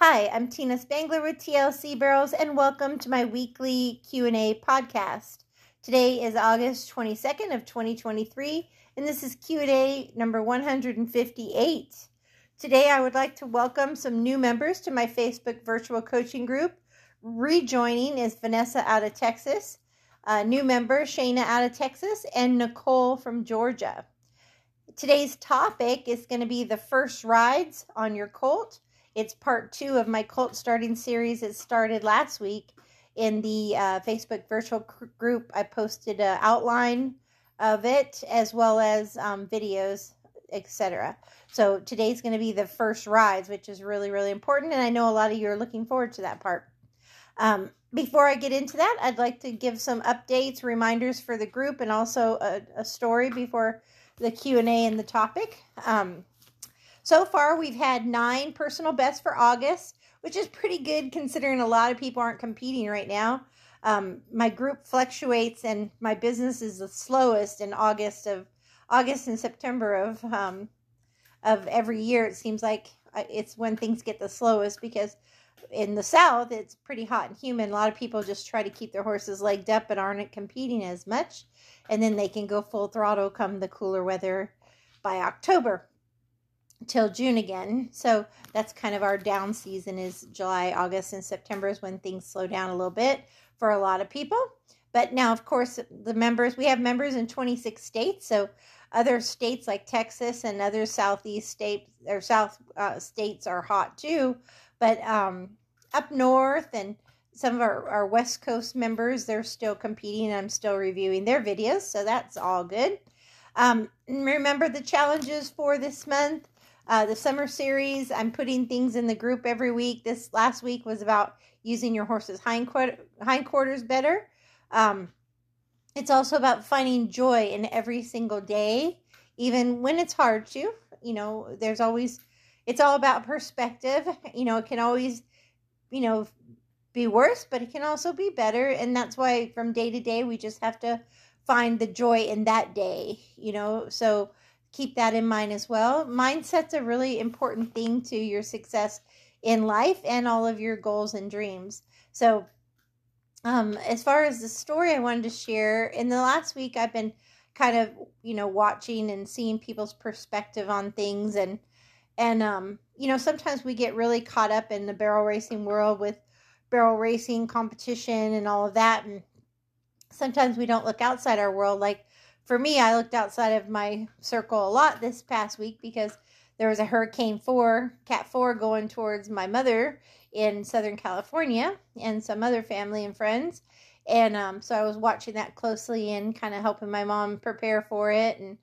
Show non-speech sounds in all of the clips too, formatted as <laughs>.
Hi, I'm Tina Spangler with TLC Barrels and welcome to my weekly Q&A podcast. Today is August 22nd of 2023 and this is Q&A number 158. Today I would like to welcome some new members to my Facebook virtual coaching group. Rejoining is Vanessa out of Texas, a new member Shayna out of Texas and Nicole from Georgia. Today's topic is going to be the first rides on your colt. It's part two of my colt starting series. It started last week in the uh, Facebook virtual group. I posted an outline of it as well as um, videos, etc. So today's going to be the first rides, which is really, really important. And I know a lot of you are looking forward to that part. Um, before I get into that, I'd like to give some updates, reminders for the group, and also a, a story before the Q&A and the topic. Um, so far, we've had nine personal bests for August, which is pretty good considering a lot of people aren't competing right now. Um, my group fluctuates, and my business is the slowest in August of August and September of um, of every year. It seems like uh, it's when things get the slowest because in the south it's pretty hot and humid a lot of people just try to keep their horses legged up and aren't competing as much and then they can go full throttle come the cooler weather by october till june again. So that's kind of our down season is july august and september is when things slow down a little bit for a lot of people. But now of course the members we have members in 26 states. So other states like texas and other southeast states or south uh, states are hot too. But um, up north and some of our, our West Coast members, they're still competing. I'm still reviewing their videos, so that's all good. Um, remember the challenges for this month, uh, the summer series. I'm putting things in the group every week. This last week was about using your horse's hindquarters better. Um, it's also about finding joy in every single day, even when it's hard to. You know, there's always it's all about perspective. <laughs> You know, it can always, you know, be worse, but it can also be better. And that's why from day to day, we just have to find the joy in that day, you know. So keep that in mind as well. Mindset's a really important thing to your success in life and all of your goals and dreams. So, um, as far as the story I wanted to share, in the last week, I've been kind of, you know, watching and seeing people's perspective on things and and um, you know sometimes we get really caught up in the barrel racing world with barrel racing competition and all of that and sometimes we don't look outside our world like for me i looked outside of my circle a lot this past week because there was a hurricane 4 cat 4 going towards my mother in southern california and some other family and friends. And um, so i was watching that closely and kind of helping my mom prepare for it. And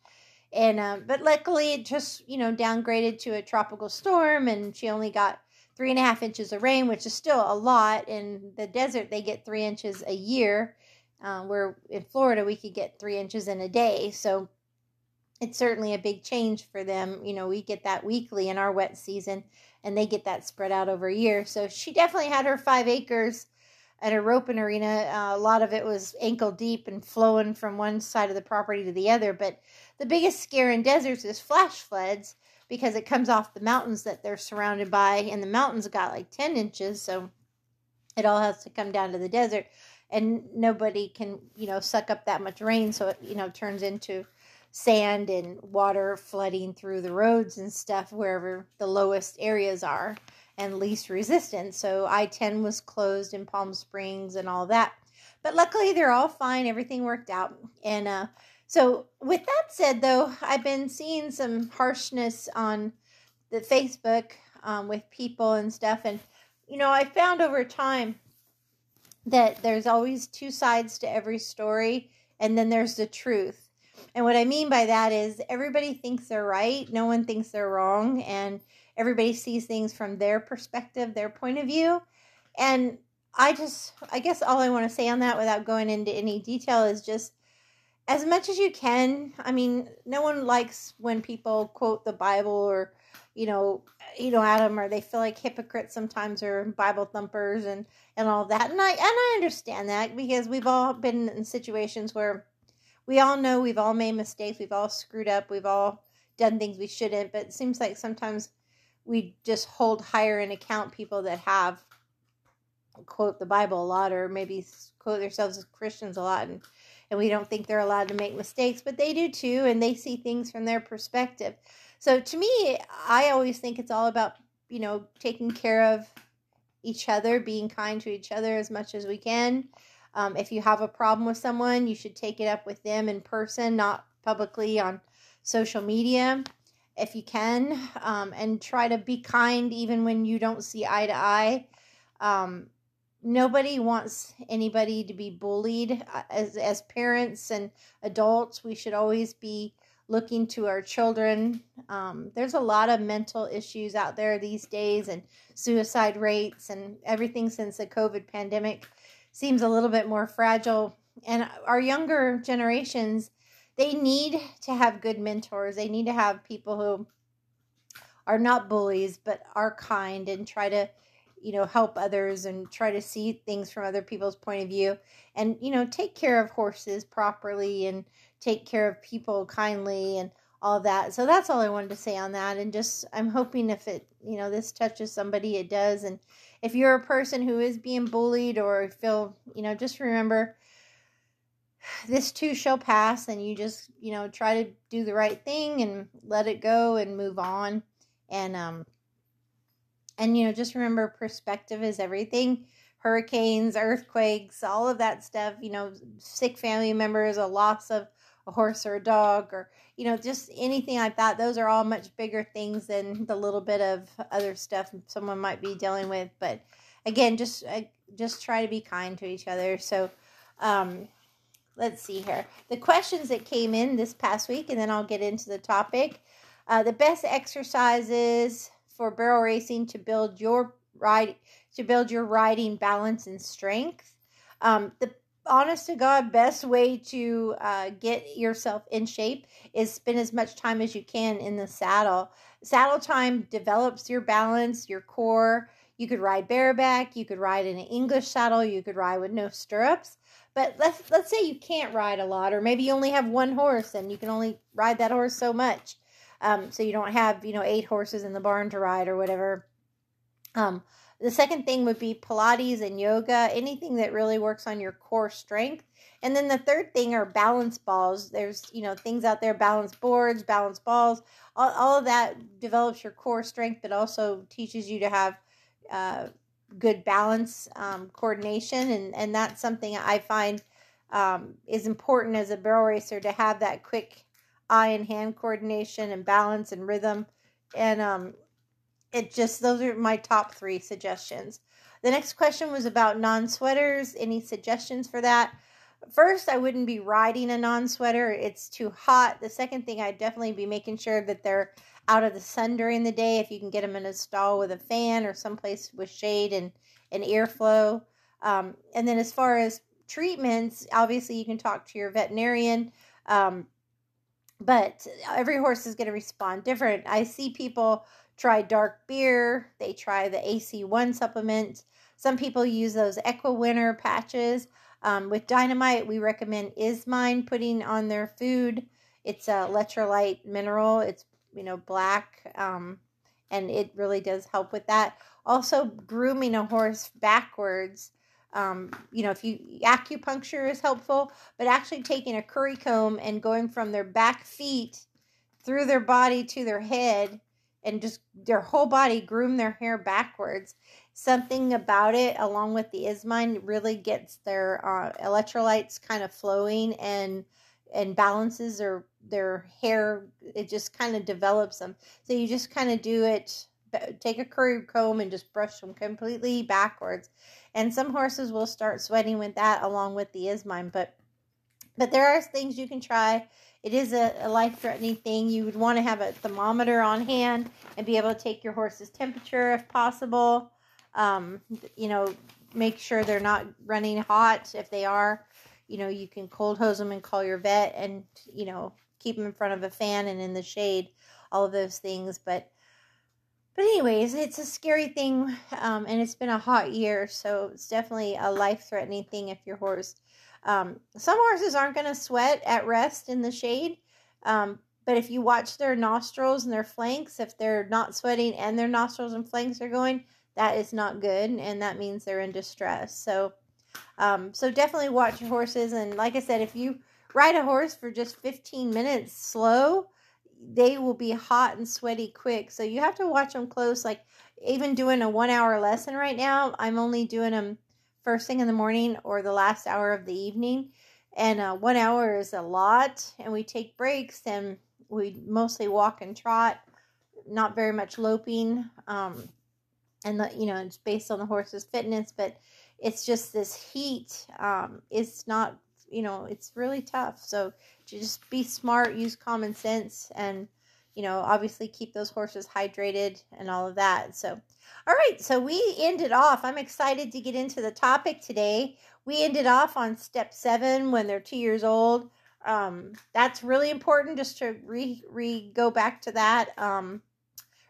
and um, but luckily it just you know downgraded to a tropical storm and she only got three and a half inches of rain which is still a lot. In the desert they get three inches a year uh, where in florida we could get three inches in a day. So it's certainly a big change for them. You know we get that weekly in our wet season and they get that spread out over a year. So she definitely had her five acres at a roping arena. Uh, a lot of it was ankle deep and flowing from one side of the property to the other. But the biggest scare in deserts is flash floods because it comes off the mountains that they're surrounded by, and the mountains got like 10 inches, so it all has to come down to the desert. And nobody can, you know, suck up that much rain, so it, you know, turns into sand and water flooding through the roads and stuff wherever the lowest areas are and least resistance. So I 10 was closed in Palm Springs and all that. But luckily, they're all fine. Everything worked out. And uh, so, with that said, though, I've been seeing some harshness on the Facebook um, with people and stuff. And, you know, I found over time that there's always two sides to every story, and then there's the truth. And what I mean by that is everybody thinks they're right, no one thinks they're wrong, and everybody sees things from their perspective, their point of view. And I just, I guess all I want to say on that without going into any detail is just as much as you can. I mean, no one likes when people quote the Bible or, you know, you know, Adam, or they feel like hypocrites sometimes or Bible thumpers and and all that. And I and I understand that because we've all been in situations where we all know we've all made mistakes, we've all screwed up, we've all done things we shouldn't. But it seems like sometimes we just hold higher in account people that have quote the Bible a lot or maybe quote themselves as Christians a lot and and we don't think they're allowed to make mistakes, but they do too and they see things from their perspective. So to me, I always think it's all about, you know, taking care of each other, being kind to each other as much as we can. Um, if you have a problem with someone, you should take it up with them in person, not publicly on social media if you can, um, and try to be kind even when you don't see eye to eye. Um, nobody wants anybody to be bullied. Uh, as, as parents and adults, we should always be looking to our children. Um, there's a lot of mental issues out there these days, and suicide rates, and everything since the COVID pandemic seems a little bit more fragile. And our younger generations, they need to have good mentors. They need to have people who are not bullies, but are kind and try to, you know, help others and try to see things from other people's point of view and, you know, take care of horses properly and take care of people kindly and all that. So that's all I wanted to say on that. And just, I'm hoping if it, you know, this touches somebody, it does. And if you're a person who is being bullied or feel, you know, just remember <sighs> this too shall pass and you just, you know, try to do the right thing and let it go and move on. And, um, and, you know, just remember perspective is everything. Hurricanes, earthquakes, all of that stuff, you know, sick family members, a loss of a horse or a dog or you know just anything like that. Those are all much bigger things than the little bit of other stuff someone might be dealing with. But again just uh, just try to be kind to each other. So um let's see here. The questions that came in this past week and then i'll get into the topic. Uh, the best exercises for barrel racing to build your ride to build your riding balance and strength. Um, the honest to God, best way to uh, get yourself in shape is spend as much time as you can in the saddle. Saddle time develops your balance, your core. You could ride bareback. You could ride in an English saddle. You could ride with no stirrups. But let's let's say you can't ride a lot, or maybe you only have one horse and you can only ride that horse so much. Um, so you don't have you know eight horses in the barn to ride or whatever. Um, the second thing would be Pilates and yoga, anything that really works on your core strength. And then the third thing are balance balls. There's, you know, things out there, balance boards, balance balls. All, all of that develops your core strength, but also teaches you to have uh, good balance, um, coordination. And, and that's something I find um, is important as a barrel racer to have that quick eye and hand coordination and balance and rhythm. And um, it just those are my top three suggestions. The next question was about non sweaters. Any suggestions for that? First, I wouldn't be riding a non sweater, it's too hot. The second thing, I'd definitely be making sure that they're out of the sun during the day if you can get them in a stall with a fan or someplace with shade and, and airflow. Um, and then, as far as treatments, obviously, you can talk to your veterinarian. Um, but every horse is going to respond different. I see people try dark beer, they try the AC1 supplement. Some people use those EquiWinner patches. Um, with dynamite, we recommend Ismine putting on their food. It's a electrolyte mineral. It's you know black, um, and it really does help with that. Also, grooming a horse backwards. Um, you know, if you acupuncture is helpful, but actually taking a curry comb and going from their back feet through their body to their head and just their whole body groom their hair backwards. Something about it, along with the Ismine, really gets their uh, electrolytes kind of flowing and and balances their their hair. It just kind of develops them. So you just kind of do it. Take a curry comb and just brush them completely backwards. And some horses will start sweating with that along with the Ismine, but but there are things you can try it is a, a life threatening thing. You would want to have a thermometer on hand and be able to take your horse's temperature if possible. Um, you know, make sure they're not running hot. If they are, you know, you can cold hose them and call your vet and, you know, keep them in front of a fan and in the shade, all of those things. But, but anyways, it's a scary thing, um, and it's been a hot year, so it's definitely a life threatening thing if your horse um, some horses aren't going to sweat at rest in the shade, um, But if you watch their nostrils and their flanks, if they're not sweating and their nostrils and flanks are going, that is not good, and that means they're in distress. So, um, so definitely watch your horses. And like I said, if you ride a horse for just 15 minutes slow, they will be hot and sweaty quick. So you have to watch them close. Like even doing a one hour lesson right now, I'm only doing them first thing in the morning or the last hour of the evening. And uh, one hour is a lot, and we take breaks and we mostly walk and trot, not very much loping. Um, and the, you know it's based on the horse's fitness but it's just this heat um, it's not you know it's really tough so just be smart use common sense and you know obviously keep those horses hydrated and all of that so all right so we ended off i'm excited to get into the topic today we ended off on step seven when they're two years old um, that's really important just to re, re go back to that um,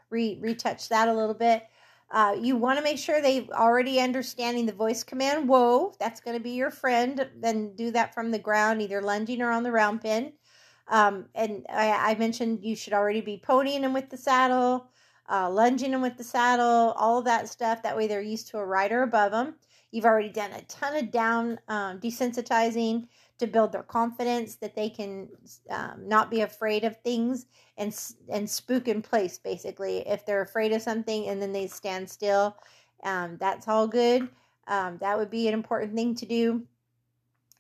re retouch that a little bit uh, you want to make sure they already understanding the voice command. Whoa, that's going to be your friend. Then do that from the ground, either lunging or on the round pen. Um, and I, I, mentioned you should already be ponying them with the saddle, uh, lunging them with the saddle, all of that stuff. That way they're used to a rider above them. You've already done a ton of down um, desensitizing to build their confidence that they can um, not be afraid of things and and spook in place basically if they're afraid of something and then they stand still um, that's all good um, that would be an important thing to do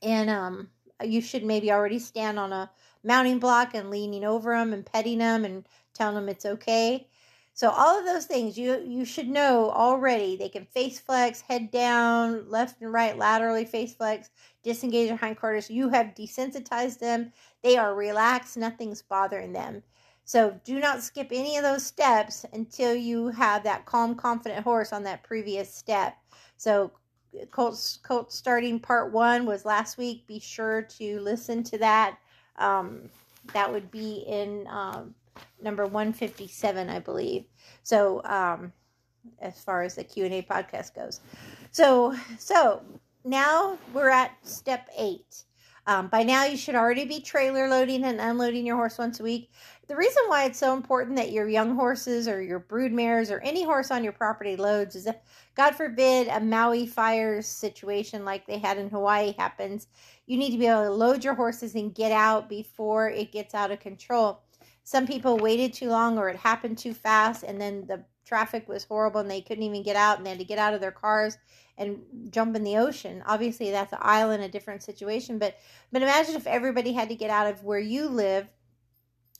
and um, you should maybe already stand on a mounting block and leaning over them and petting them and telling them it's okay so all of those things you you should know already. They can face flex, head down, left and right, laterally face flex, disengage their hindquarters. You have desensitized them. They are relaxed. Nothing's bothering them. So do not skip any of those steps until you have that calm, confident horse on that previous step. So Colt, Colt starting part one was last week. Be sure to listen to that. Um, that would be in um, number 157, I believe. So, um, as far as the Q&A podcast goes. So, so now we're at step eight. Um, by now, you should already be trailer loading and unloading your horse once a week. The reason why it's so important that your young horses or your brood mares or any horse on your property loads is if, God forbid, a Maui fires situation like they had in Hawaii happens, you need to be able to load your horses and get out before it gets out of control some people waited too long or it happened too fast and then the traffic was horrible and they couldn't even get out and they had to get out of their cars and jump in the ocean. Obviously that's an island, a different situation, but but imagine if everybody had to get out of where you live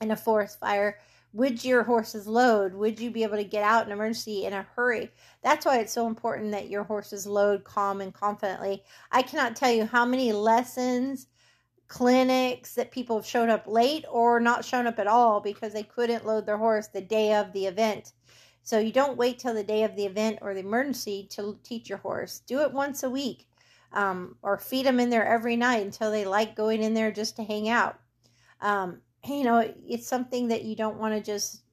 in a forest fire. Would your horses load? Would you be able to get out in emergency in a hurry? That's why it's so important that your horses load calm and confidently. I cannot tell you how many lessons clinics that people have shown up late or not shown up at all because they couldn't load their horse the day of the event. So you don't wait till the day of the event or the emergency to teach your horse. Do it once a week um, or feed them in there every night until they like going in there just to hang out. Um, you know, it's something that you don't want to just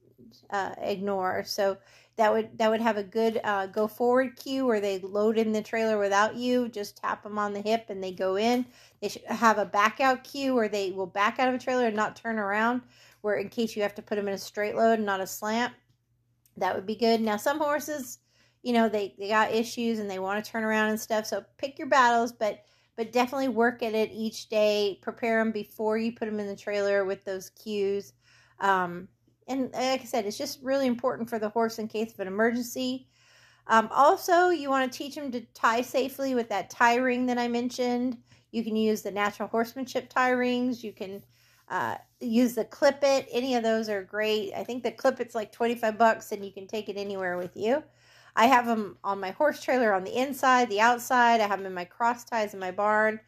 uh, ignore. So that would that would have a good uh, go forward cue where they load in the trailer without you just tap them on the hip and they go in. They should have a back out cue where they will back out of a trailer and not turn around where in case you have to put them in a straight load and not a slant. That would be good. Now some horses you know they, they got issues and they want to turn around and stuff so pick your battles but but definitely work at it each day prepare them before you put them in the trailer with those cues um, and like I said, it's just really important for the horse in case of an emergency. Um, also, you want to teach them to tie safely with that tie ring that I mentioned. You can use the natural horsemanship tie rings. You can uh, use the clip it. Any of those are great. I think the clip it's like 25 bucks and you can take it anywhere with you. I have them on my horse trailer on the inside, the outside. I have them in my cross ties in my barn.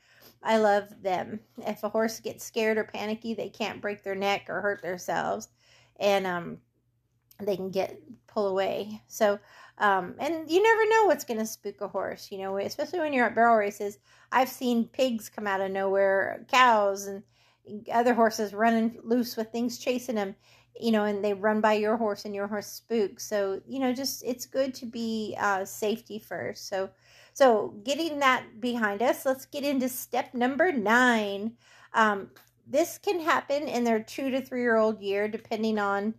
I love them. If a horse gets scared or panicky, they can't break their neck or hurt themselves and um, they can get pull away. So, um, and you never know what's going to spook a horse, you know, especially when you're at barrel races. I've seen pigs come out of nowhere, cows, and other horses running loose with things chasing them, you know, and they run by your horse and your horse spooks. So, you know, just it's good to be uh, safety first. So, so getting that behind us, let's get into step number nine. Um, this can happen in their two to three year old year, depending on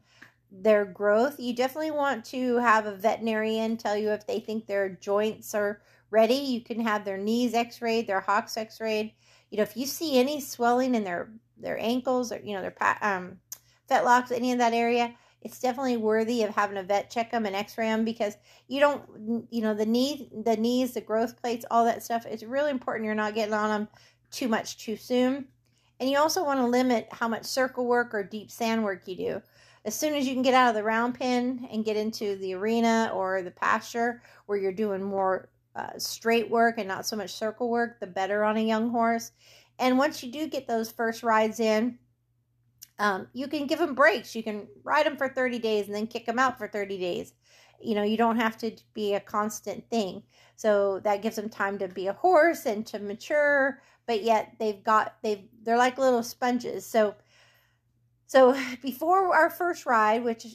their growth. You definitely want to have a veterinarian tell you if they think their joints are ready. You can have their knees x-rayed, their hocks x-rayed. You know, if you see any swelling in their their ankles or you know their um fetlocks, any of that area, it's definitely worthy of having a vet check them and x-ray them because you don't you know the knee the knees the growth plates all that stuff it's really important you're not getting on them too much too soon and you also want to limit how much circle work or deep sand work you do as soon as you can get out of the round pen and get into the arena or the pasture where you're doing more uh, straight work and not so much circle work, the better on a young horse. And once you do get those first rides in, um, you can give them breaks. You can ride them for 30 days and then kick them out for 30 days. You know, you don't have to be a constant thing. So that gives them time to be a horse and to mature, but yet they've got, they've, they're like little sponges. So so <laughs> before our first ride, which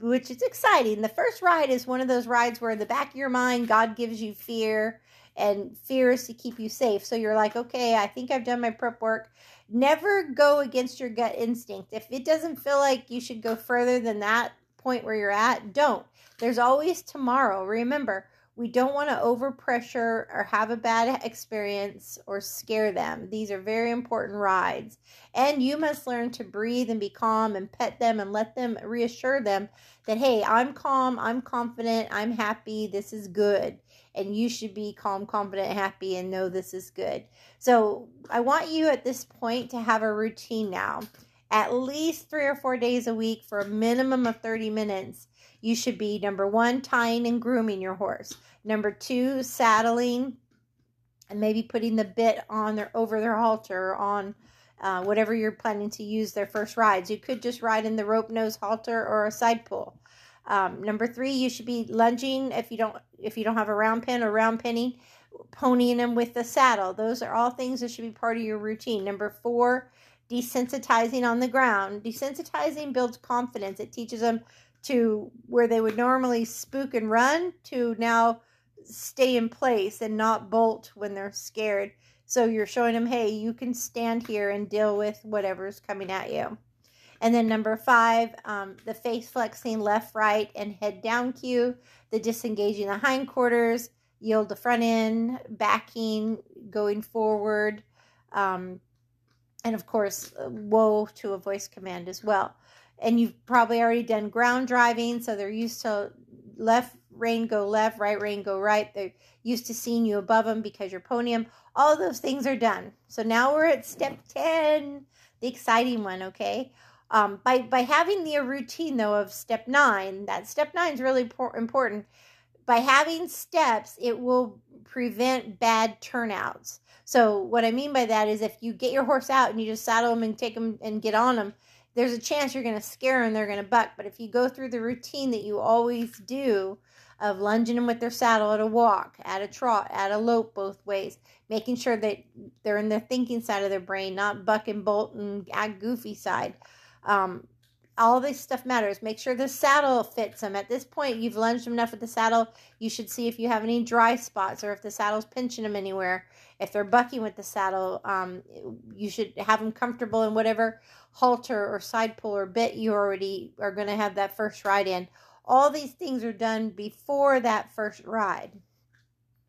which is exciting, the first ride is one of those rides where in the back of your mind God gives you fear and fear is to keep you safe. So you're like, okay, I think I've done my prep work. Never go against your gut instinct. If it doesn't feel like you should go further than that point where you're at, don't. There's always tomorrow. Remember, we don't want to overpressure or have a bad experience or scare them. These are very important rides. And you must learn to breathe and be calm and pet them and let them reassure them that, hey, I'm calm, I'm confident, I'm happy, this is good. And you should be calm, confident, happy, and know this is good. So I want you at this point to have a routine now. At least three or four days a week for a minimum of 30 minutes you should be number one, tying and grooming your horse. Number two, saddling and maybe putting the bit on their over their halter on uh, whatever you're planning to use their first rides. You could just ride in the rope nose halter or a side pull. Um, number three, you should be lunging if you don't if you don't have a round pen or round penning, ponying them with the saddle. Those are all things that should be part of your routine. Number four, desensitizing on the ground. Desensitizing builds confidence. It teaches them to where they would normally spook and run to now stay in place and not bolt when they're scared. So you're showing them, hey, you can stand here and deal with whatever's coming at you. And then number five, um, the face flexing left, right, and head down cue, the disengaging the hindquarters, yield the front end, backing, going forward, um, and of course, uh, whoa to a voice command as well and you've probably already done ground driving, so they're used to left rein go left, right rein go right. They're used to seeing you above them because you're podium. All those things are done. So now we're at step 10, the exciting one, okay? Um, by, by having the routine, though, of step nine, that step nine is really important. By having steps, it will prevent bad turnouts. So, what I mean by that is if you get your horse out and you just saddle them and take them and get on them, there's a chance you're going to scare them, and they're going to buck. But if you go through the routine that you always do of lunging them with their saddle at a walk, at a trot, at a lope, both ways, making sure that they're in their thinking side of their brain, not buck and bolt and goofy side. Um, all this stuff matters. Make sure the saddle fits them. At this point, you've lunged them enough with the saddle. You should see if you have any dry spots or if the saddle's pinching them anywhere. If they're bucking with the saddle, um, you should have them comfortable in whatever halter or side pull or bit you already are going to have that first ride in. All these things are done before that first ride.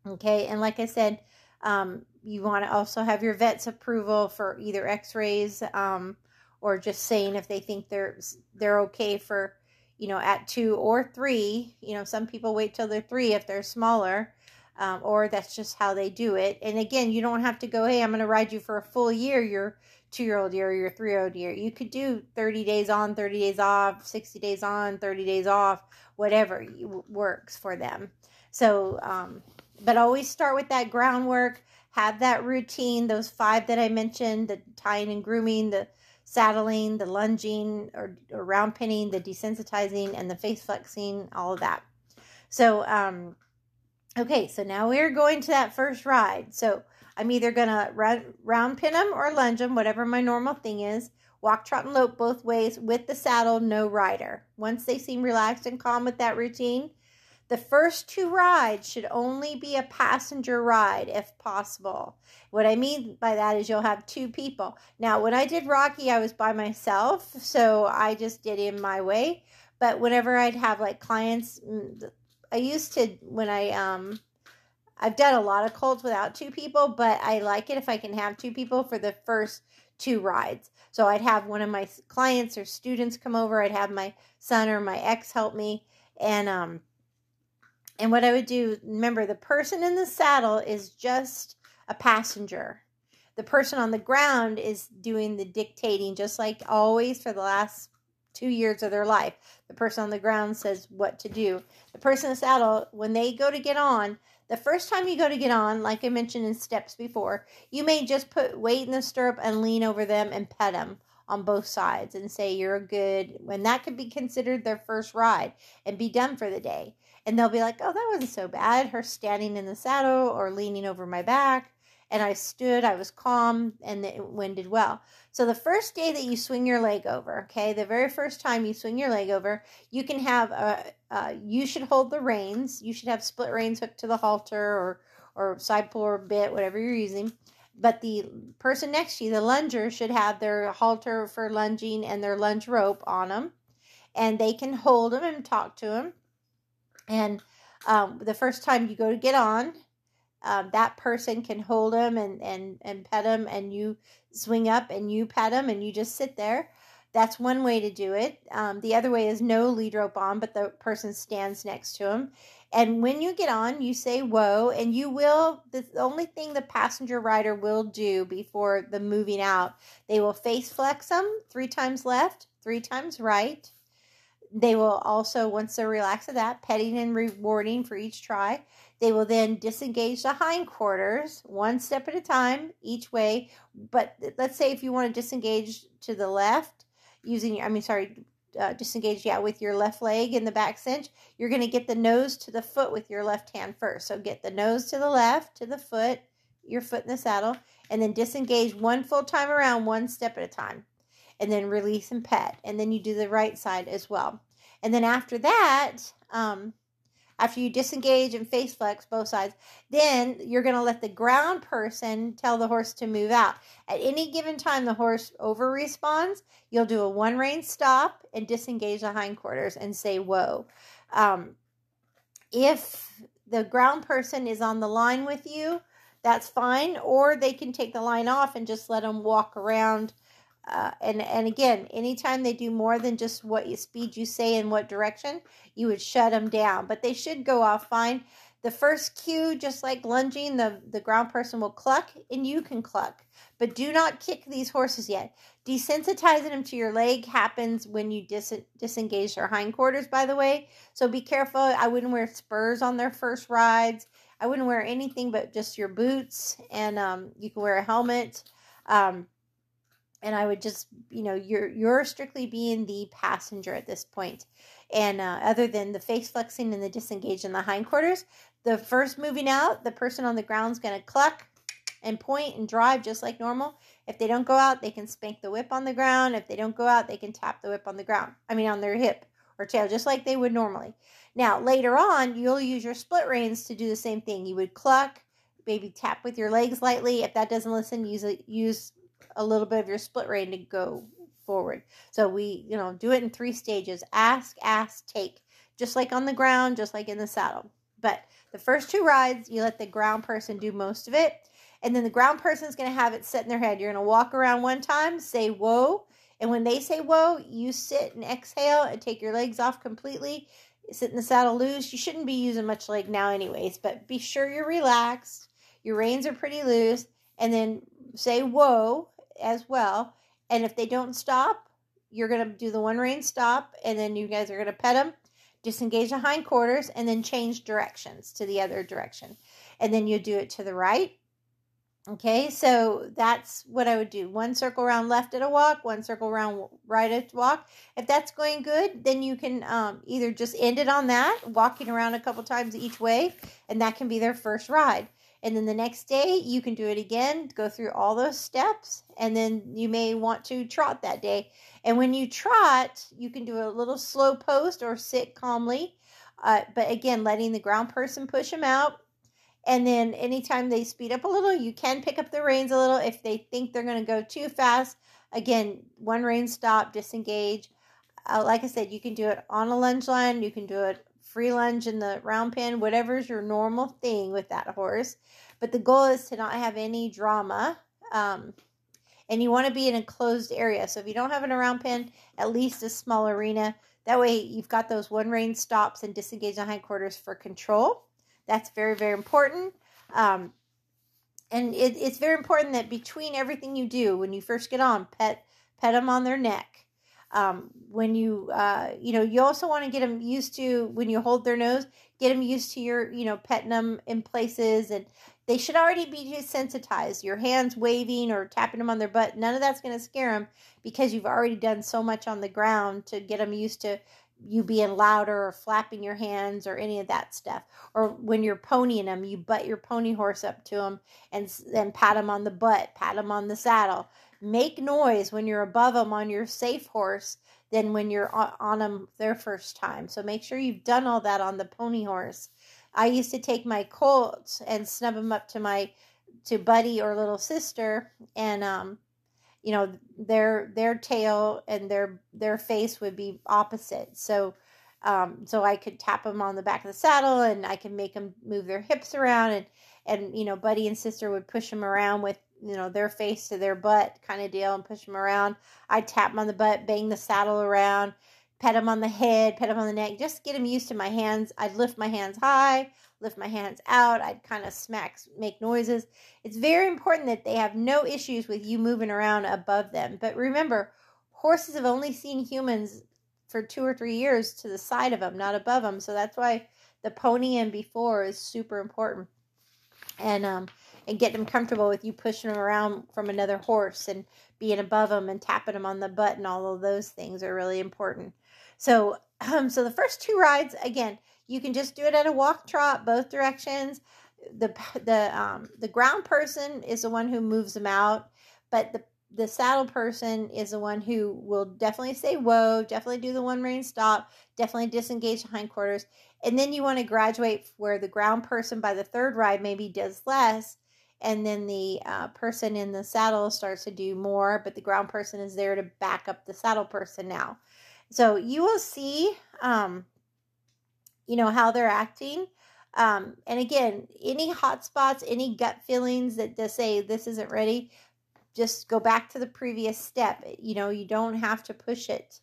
Okay, and like I said, um, you want to also have your vet's approval for either X-rays um, or just saying if they think they're they're okay for you know at two or three. You know, some people wait till they're three if they're smaller. Um, or that's just how they do it. And again, you don't have to go, hey, I'm going to ride you for a full year. You're two year old year or your three year old year. You could do 30 days on, 30 days off, 60 days on, 30 days off, whatever works for them. So, um, but always start with that groundwork, have that routine, those five that I mentioned the tying and grooming, the saddling, the lunging or, or round penning, the desensitizing, and the face flexing, all of that. So, um, okay, so now we're going to that first ride. So, I'm either going to round pin them or lunge them, whatever my normal thing is. Walk, trot, and lope both ways with the saddle, no rider. Once they seem relaxed and calm with that routine, The first two rides should only be a passenger ride if possible. What I mean by that is you'll have two people. Now, when I did Rocky, I was by myself, so I just did it my way. But whenever I'd have like clients, mm, I used to when I um I've done a lot of colts without two people, but I like it if I can have two people for the first two rides. So I'd have one of my clients or students come over, I'd have my son or my ex help me and um and what I would do, remember the person in the saddle is just a passenger. The person on the ground is doing the dictating just like always for the last two years of their life. The person on the ground says what to do. The person in the saddle, when they go to get on, the first time you go to get on, like I mentioned in steps before, you may just put weight in the stirrup and lean over them and pet them on both sides and say you're a good when that could be considered their first ride and be done for the day. And they'll be like, oh, that wasn't so bad. Her standing in the saddle or leaning over my back. And I stood, I was calm, and it winded well. So the first day that you swing your leg over, okay, the very first time you swing your leg over, you can have a, uh, you should hold the reins. You should have split reins hooked to the halter or or side pull or bit, whatever you're using. But the person next to you, the lunger, should have their halter for lunging and their lunge rope on them, and they can hold them and talk to them. And um, the first time you go to get on, um, that person can hold them and, and, and pet them, and you swing up and you pet them, and you just sit there. That's one way to do it. Um, the other way is no lead rope on, but the person stands next to him. And when you get on, you say whoa, and you will. The only thing the passenger rider will do before the moving out, they will face flex them three times left, three times right. They will also, once they're relaxed at that, petting and rewarding for each try. They will then disengage the hindquarters one step at a time each way. But let's say if you want to disengage to the left, using, I mean, sorry, uh, disengage, yeah, with your left leg in the back cinch, you're going to get the nose to the foot with your left hand first. So get the nose to the left, to the foot, your foot in the saddle, and then disengage one full time around, one step at a time. And then release and pet. And then you do the right side as well. And then after that, um, after you disengage and face flex both sides, then you're going to let the ground person tell the horse to move out. At any given time, the horse over responds. You'll do a one rein stop and disengage the hindquarters and say, whoa. Um, if the ground person is on the line with you, that's fine. Or they can take the line off and just let them walk around uh, and and again, anytime they do more than just what you, speed you say in what direction, you would shut them down. But they should go off fine. The first cue, just like lunging, the, the ground person will cluck and you can cluck. But do not kick these horses yet. Desensitizing them to your leg happens when you dis- disengage their hindquarters, by the way. So be careful. I wouldn't wear spurs on their first rides. I wouldn't wear anything but just your boots, and um, you can wear a helmet. Um, and I would just, you know, you're you're strictly being the passenger at this point. And uh, other than the face flexing and the disengage in the hindquarters, the first moving out, the person on the ground is going to cluck and point and drive just like normal. If they don't go out, they can spank the whip on the ground. If they don't go out, they can tap the whip on the ground. I mean, on their hip or tail, just like they would normally. Now, later on, you'll use your split reins to do the same thing. You would cluck, maybe tap with your legs lightly. If that doesn't listen, use a, use a little bit of your split rein to go forward. So we, you know, do it in three stages ask, ask, take, just like on the ground, just like in the saddle. But the first two rides, you let the ground person do most of it. And then the ground person is going to have it set in their head. You're going to walk around one time, say whoa. And when they say whoa, you sit and exhale and take your legs off completely. Sit in the saddle loose. You shouldn't be using much leg now, anyways, but be sure you're relaxed. Your reins are pretty loose. And then say whoa as well. And if they don't stop, you're going to do the one rein stop, and then you guys are going to pet them, disengage the hindquarters, and then change directions to the other direction. And then you do it to the right. Okay, so that's what I would do. One circle around left at a walk, one circle around right at a walk. If that's going good, then you can um, either just end it on that, walking around a couple times each way, and that can be their first ride. And then the next day, you can do it again, go through all those steps, and then you may want to trot that day. And when you trot, you can do a little slow post or sit calmly. Uh, but again, letting the ground person push them out. And then anytime they speed up a little, you can pick up the reins a little if they think they're going to go too fast. Again, one rein stop, disengage. Uh, like I said, you can do it on a lunge line, you can do it free lunge in the round pen, whatever's your normal thing with that horse. But the goal is to not have any drama. Um, and you want to be in a closed area. So if you don't have an around pen, at least a small arena. That way you've got those one rein stops and disengage the hindquarters for control. That's very, very important. Um, and it, it's very important that between everything you do, when you first get on, pet pet them on their neck. Um, when you uh, you know you also want to get them used to when you hold their nose, get them used to your you know petting them in places, and they should already be desensitized. Your hands waving or tapping them on their butt, none of that's going to scare them because you've already done so much on the ground to get them used to you being louder or flapping your hands or any of that stuff. Or when you're ponying them, you butt your pony horse up to them and then pat them on the butt, pat them on the saddle. Make noise when you're above them on your safe horse than when you're on them their first time. So make sure you've done all that on the pony horse. I used to take my colts and snub them up to my to Buddy or little sister and um you know their their tail and their their face would be opposite so um, so I could tap them on the back of the saddle and I could make them move their hips around and and you know buddy and sister would push them around with you know their face to their butt kind of deal and push them around I'd tap them on the butt bang the saddle around pet them on the head pet them on the neck just get them used to my hands I'd lift my hands high lift my hands out. I'd kind of smack, make noises. It's very important that they have no issues with you moving around above them. But remember, horses have only seen humans for two or three years to the side of them, not above them. So that's why the pony and before is super important. And um, and get them comfortable with you pushing them around from another horse and being above them and tapping them on the butt and all of those things are really important. So um, so the first two rides again you can just do it at a walk trot, both directions. The the um, the ground person is the one who moves them out, but the the saddle person is the one who will definitely say whoa, definitely do the one rein stop, definitely disengage the hindquarters. And then you want to graduate where the ground person by the third ride maybe does less, and then the uh, person in the saddle starts to do more, but the ground person is there to back up the saddle person now. So you will see um, you know, how they're acting. Um, and again, any hot spots, any gut feelings that to say this isn't ready, just go back to the previous step. You know, you don't have to push it.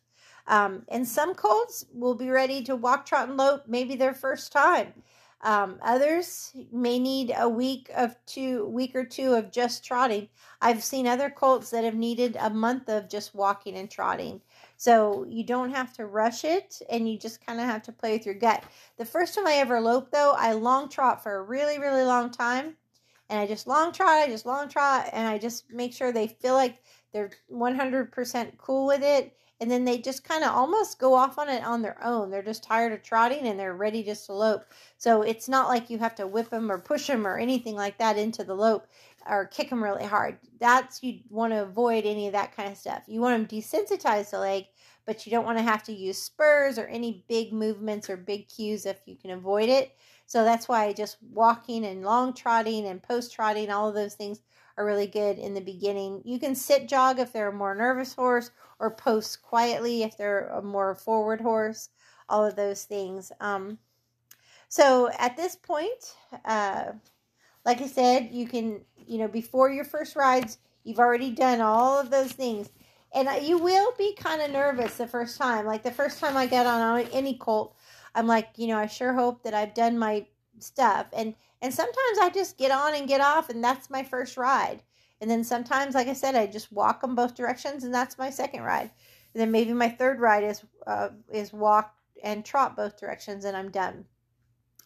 Um, and some colts will be ready to walk, trot, and lope maybe their first time. Um, others may need a week of two, week or two of just trotting. I've seen other colts that have needed a month of just walking and trotting. So you don't have to rush it and you just kind of have to play with your gut. The first time I ever loped, though, I long trot for a really, really long time. And I just long trot, I just long trot, and I just make sure they feel like they're 100% cool with it. And then they just kind of almost go off on it on their own. They're just tired of trotting and they're ready to slope. So it's not like you have to whip them or push them or anything like that into the lope or kick them really hard. That's you want to avoid any of that kind of stuff. You want them desensitized the leg, but you don't want to have to use spurs or any big movements or big cues if you can avoid it. So that's why just walking and long trotting and post trotting, all of those things are really good in the beginning. You can sit jog if they're a more nervous horse or post quietly if they're a more forward horse, all of those things. Um, so at this point, uh, like I said, you can, you know, before your first rides, you've already done all of those things. And you will be kind of nervous the first time. Like the first time I got on any colt, I'm like, you know, I sure hope that I've done my stuff. And and sometimes I just get on and get off, and that's my first ride. And then sometimes, like I said, I just walk them both directions, and that's my second ride. And then maybe my third ride is uh, is walk and trot both directions, and I'm done.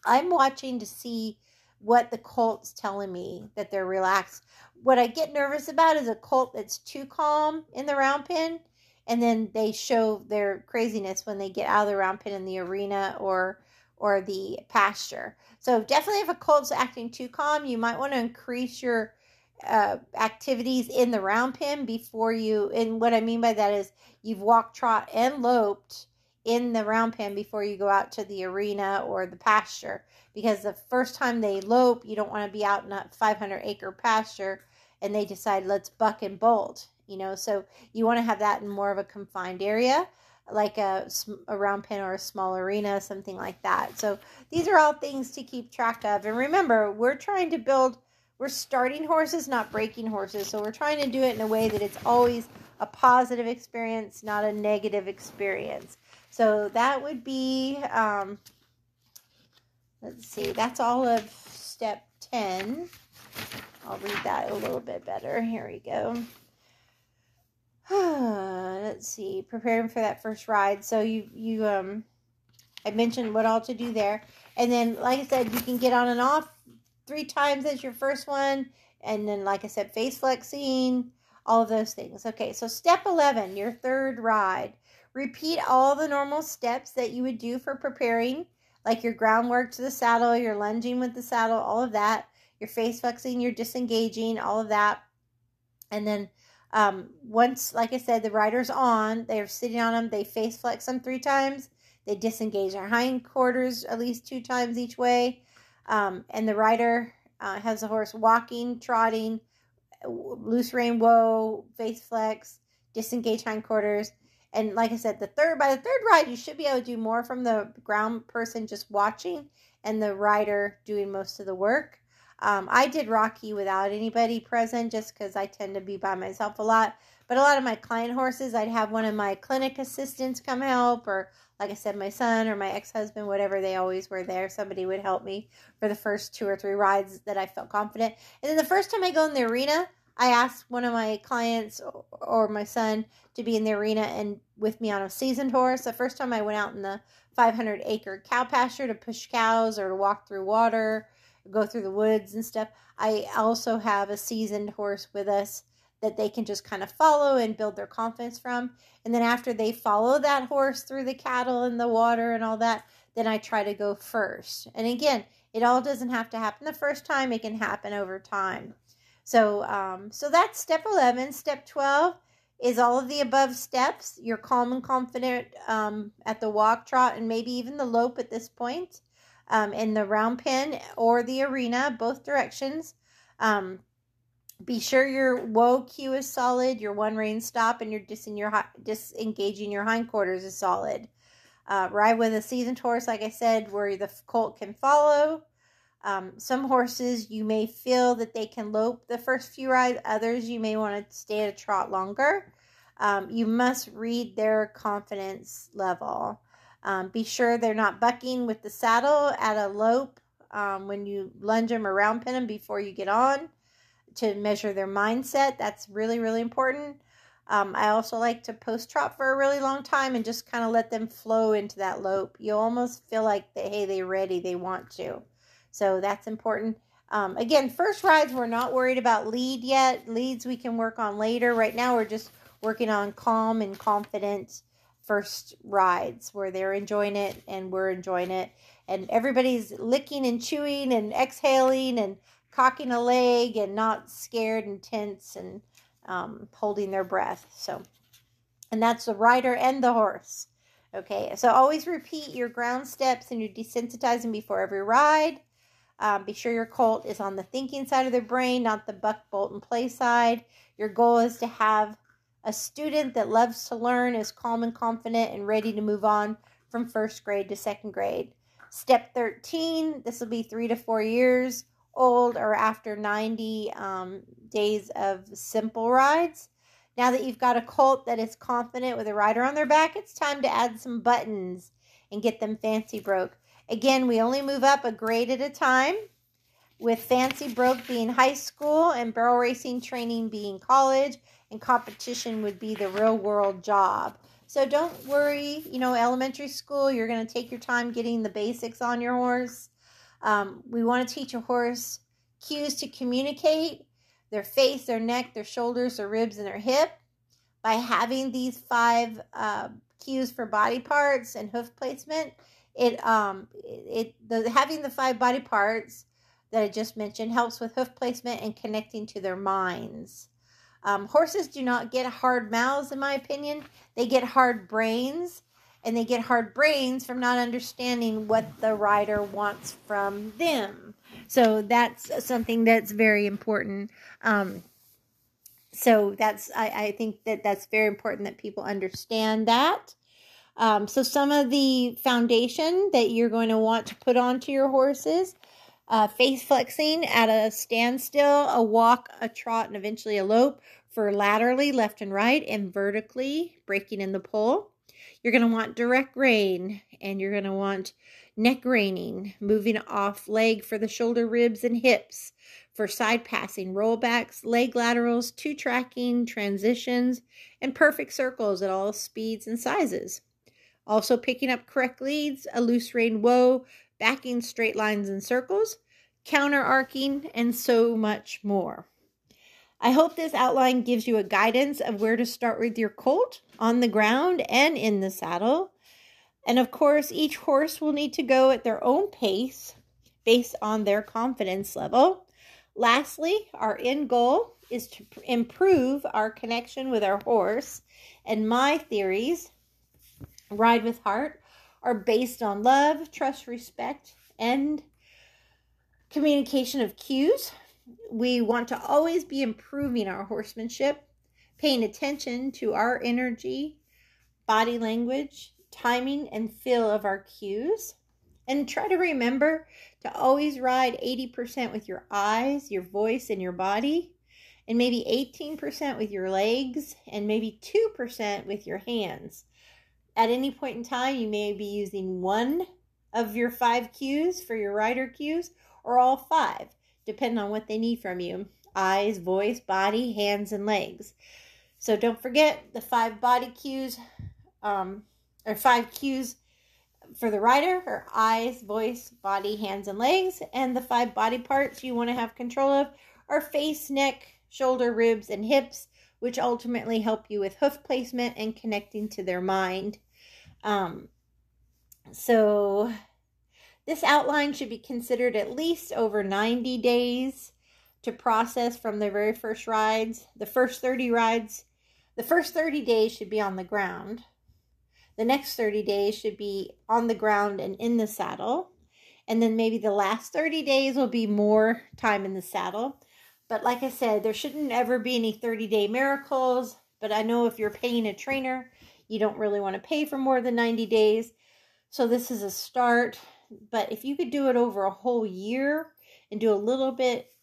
I'm watching to see what the colt's telling me that they're relaxed. What I get nervous about is a colt that's too calm in the round pen and then they show their craziness when they get out of the round pen in the arena or or the pasture. So definitely if a colt's acting too calm, you might want to increase your uh, activities in the round pen before you and what I mean by that is you've walked, trot, and loped in the round pen before you go out to the arena or the pasture because the first time they lope you don't want to be out in a 500 acre pasture and they decide let's buck and bolt you know so you want to have that in more of a confined area like a, a round pen or a small arena something like that so these are all things to keep track of and remember we're trying to build we're starting horses not breaking horses so we're trying to do it in a way that it's always a positive experience not a negative experience so that would be, um, let's see, that's all of step 10. I'll read that a little bit better. Here we go. <sighs> let's see, preparing for that first ride. So you, you, um, I mentioned what all to do there. And then, like I said, you can get on and off three times as your first one. And then, like I said, face flexing, all of those things. Okay, so step 11, your third ride. Repeat all the normal steps that you would do for preparing, like your groundwork to the saddle, your lunging with the saddle, all of that, your face flexing, your disengaging, all of that. And then um, once, like I said, the rider's on, they're sitting on them, they face flex them three times. They disengage their hindquarters at least two times each way. Um, and the rider uh, has the horse walking, trotting, loose rein, whoa, face flex, disengage hindquarters and like I said, the third by the third ride, you should be able to do more from the ground person just watching and the rider doing most of the work. Um, I did Rocky without anybody present just because I tend to be by myself a lot. But a lot of my client horses, I'd have one of my clinic assistants come help, or like I said, my son or my ex husband, whatever, they always were there. Somebody would help me for the first two or three rides that I felt confident. And then the first time I go in the arena, I asked one of my clients or my son to be in the arena and with me on a seasoned horse. The first time I went out in the 500 acre cow pasture to push cows or to walk through water, go through the woods and stuff. I also have a seasoned horse with us that they can just kind of follow and build their confidence from. And then after they follow that horse through the cattle and the water and all that, then I try to go first. And again, it all doesn't have to happen the first time, it can happen over time. So, um, so that's step 11. Step 12 is all of the above steps. You're calm and confident um, at the walk, trot, and maybe even the lope at this point um, in the round pen or the arena, both directions. Um, be sure your whoa cue is solid, your one rein stop, and your your disengaging your hindquarters is solid. Uh, ride with a seasoned horse, like I said, where the colt can follow. Um, some horses you may feel that they can lope the first few rides, others you may want to stay at a trot longer. Um, you must read their confidence level. Um, be sure they're not bucking with the saddle at a lope um, when you lunge them or round pen them before you get on to measure their mindset. That's really, really important. Um, I also like to post trot for a really long time and just kind of let them flow into that lope. You almost feel like, they, hey, they're ready, they want to. So that's important. Um, again, first rides, we're not worried about lead yet. Leads we can work on later. Right now, we're just working on calm and confident first rides where they're enjoying it and we're enjoying it. And everybody's licking and chewing and exhaling and cocking a leg and not scared and tense and um, holding their breath. So, and that's the rider and the horse. Okay, so always repeat your ground steps and your desensitizing before every ride. Um, be sure your colt is on the thinking side of their brain, not the buck, bolt, and play side. Your goal is to have a student that loves to learn, is calm and confident, and ready to move on from first grade to second grade. Step 13, this will be three to four years old or after 90 um, days of simple rides. Now that you've got a colt that is confident with a rider on their back, it's time to add some buttons and get them fancy broke. Again, we only move up a grade at a time, with fancy broke being high school and barrel racing training being college, and competition would be the real world job. So don't worry, you know, elementary school, you're going to take your time getting the basics on your horse. Um, we want to teach a horse cues to communicate their face, their neck, their shoulders, their ribs, and their hip. By having these five uh, cues for body parts and hoof placement, it um it the having the five body parts that I just mentioned helps with hoof placement and connecting to their minds. Um, horses do not get hard mouths, in my opinion. They get hard brains, and they get hard brains from not understanding what the rider wants from them. So that's something that's very important. Um, so that's I, I think that that's very important that people understand that. Um, so some of the foundation that you're going to want to put onto your horses uh, face flexing at a standstill, a walk, a trot, and eventually a lope for laterally left and right, and vertically breaking in the poll. You're going to want direct rein, and you're going to want neck reining, moving off leg for the shoulder ribs and hips, for side passing, rollbacks, leg laterals, two tracking, transitions, and perfect circles at all speeds and sizes. Also picking up correct leads, a loose rein whoa, backing straight lines and circles, counter arcing, and so much more. I hope this outline gives you a guidance of where to start with your colt on the ground and in the saddle. And of course, each horse will need to go at their own pace based on their confidence level. Lastly, our end goal is to improve our connection with our horse. And my theories, Ride with Heart, are based on love, trust, respect, and communication of cues. We want to always be improving our horsemanship, paying attention to our energy, body language, timing, and feel of our cues. And try to remember to always ride 80% with your eyes, your voice, and your body, and maybe 18% with your legs, and maybe 2% with your hands. At any point in time, you may be using one of your five cues for your rider cues or all five, depending on what they need from you eyes, voice, body, hands, and legs. So don't forget the five body cues, um, or five cues for the rider are eyes, voice, body, hands, and legs. And the five body parts you want to have control of are face, neck, shoulder, ribs, and hips, which ultimately help you with hoof placement and connecting to their mind. Um, so this outline should be considered at least over 90 days to process from the very first rides. The first 30 rides, the first 30 days should be on the ground. The next 30 days should be on the ground and in the saddle. And then maybe the last 30 days will be more time in the saddle. But like I said, there shouldn't ever be any 30 day miracles. But I know if you're paying a trainer, you don't really want to pay for more than 90 days. So this is a start. But if you could do it over a whole year and do a little bit,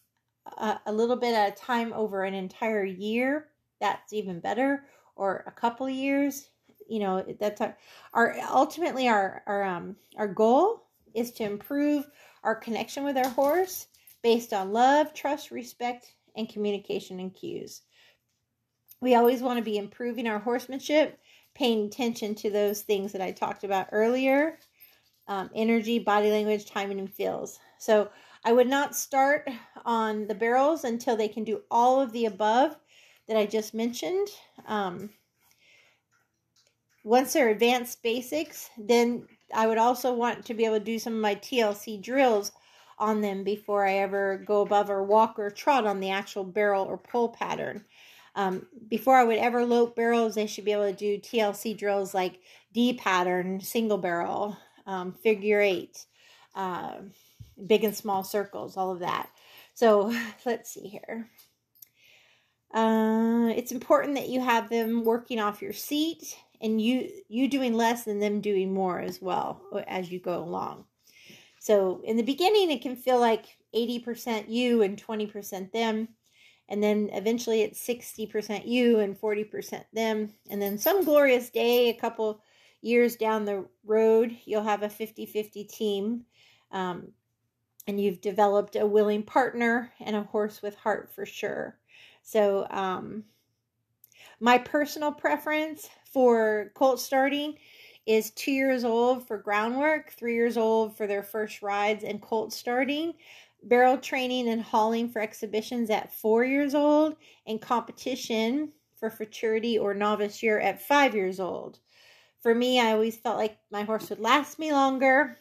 uh, a little bit at a time over an entire year, that's even better. Or a couple years, you know, that's our, our ultimately our our um our goal is to improve our connection with our horse based on love, trust, respect, and communication and cues. We always want to be improving our horsemanship paying attention to those things that I talked about earlier um, energy, body language, timing, and feels. So I would not start on the barrels until they can do all of the above that I just mentioned. Um, once they're advanced basics, then I would also want to be able to do some of my TLC drills on them before I ever go above or walk or trot on the actual barrel or pole pattern. Um, before I would ever lope barrels, they should be able to do TLC drills like D pattern, single barrel, um, figure eight, uh, big and small circles, all of that. So <laughs> let's see here. Uh, it's important that you have them working off your seat and you you doing less and them doing more as well as you go along. So in the beginning, it can feel like 80% you and 20% them and then eventually it's 60% you and 40% them. And then some glorious day a couple years down the road you'll have a 50-50 team um, and you've developed a willing partner and a horse with heart for sure. So um, my personal preference for colt starting is two years old for groundwork three years old for their first rides and colt starting barrel training and hauling for exhibitions at four years old, and competition for futurity or novice year at five years old. For me, I always felt like my horse would last me longer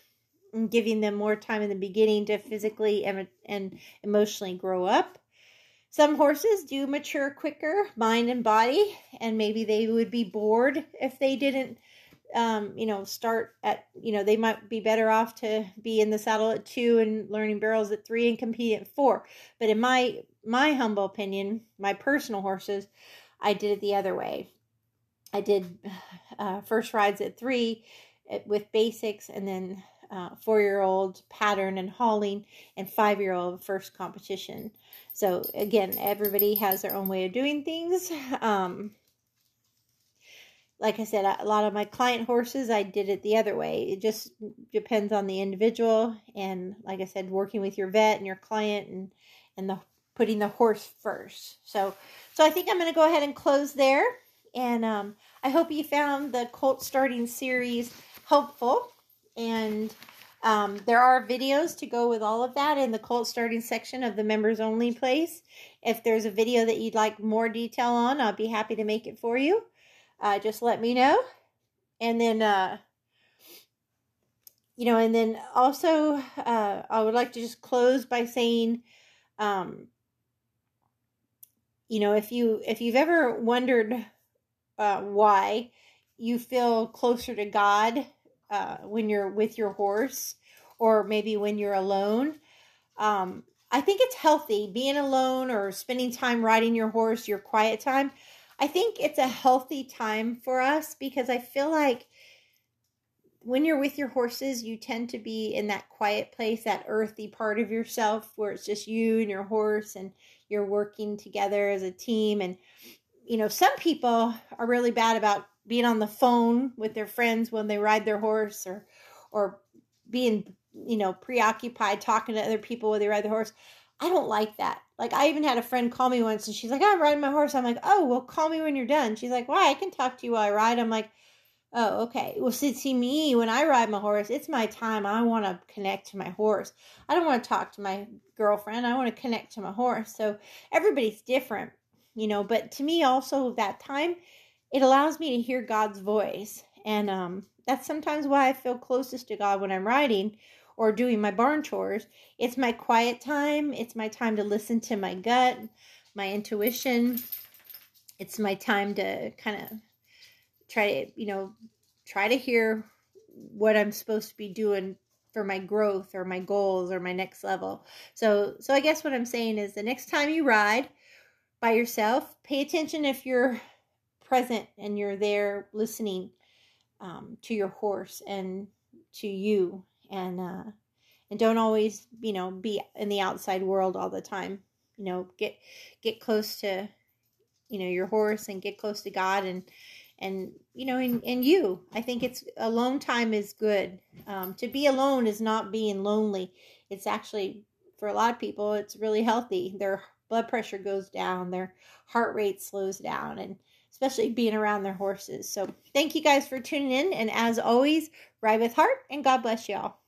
and giving them more time in the beginning to physically and, and emotionally grow up. Some horses do mature quicker, mind and body, and maybe they would be bored if they didn't um, you know, start at, you know, they might be better off to be in the saddle at two and learning barrels at three and compete at four. But in my my humble opinion, my personal horses, I did it the other way. I did uh, first rides at three eh, with basics, and then uh, four year old pattern and hauling, and five year old first competition. So again, everybody has their own way of doing things. <laughs> Um, like I said, a lot of my client horses, I did it the other way. It just depends on the individual, and like I said, working with your vet and your client, and and the putting the horse first. So, so I think I'm going to go ahead and close there. And um, I hope you found the colt starting series helpful. And um, there are videos to go with all of that in the colt starting section of the members only place. If there's a video that you'd like more detail on, I'll be happy to make it for you uh, just let me know. And then, uh, you know, and then also, uh, I would like to just close by saying, um, you know, if you if you've ever wondered uh, why you feel closer to God uh, when you're with your horse, or maybe when you're alone, um, I think it's healthy being alone or spending time riding your horse, your quiet time. I think it's a healthy time for us because I feel like when you're with your horses, you tend to be in that quiet place, that earthy part of yourself where it's just you and your horse and you're working together as a team. And, you know, some people are really bad about being on the phone with their friends when they ride their horse or, or being, you know, preoccupied talking to other people when they ride the horse. I don't like that. Like I even had a friend call me once and she's like, I'm riding my horse. I'm like, oh, well, call me when you're done. She's like, why? I can talk to you while I ride. I'm like, oh, okay. Well, see, see me, when I ride my horse, it's my time. I want to connect to my horse. I don't want to talk to my girlfriend. I want to connect to my horse. So everybody's different, you know, but to me also that time, it allows me to hear God's voice. And um, that's sometimes why I feel closest to God when I'm riding or doing my barn chores. It's my quiet time. It's my time to listen to my gut, my intuition. It's my time to kind of try to, you know, try to hear what I'm supposed to be doing for my growth or my goals or my next level. So so I guess what I'm saying is the next time you ride by yourself, pay attention if you're present and you're there listening um, to your horse and to you and uh, and don't always you know be in the outside world all the time. You know, get get close to you know your horse and get close to God and and you know and, and you. I think it's alone time is good. Um, to be alone is not being lonely. It's actually for a lot of people it's really healthy. Their blood pressure goes down. Their heart rate slows down and especially being around their horses. So thank you guys for tuning in. And as always ride with heart and god bless y'all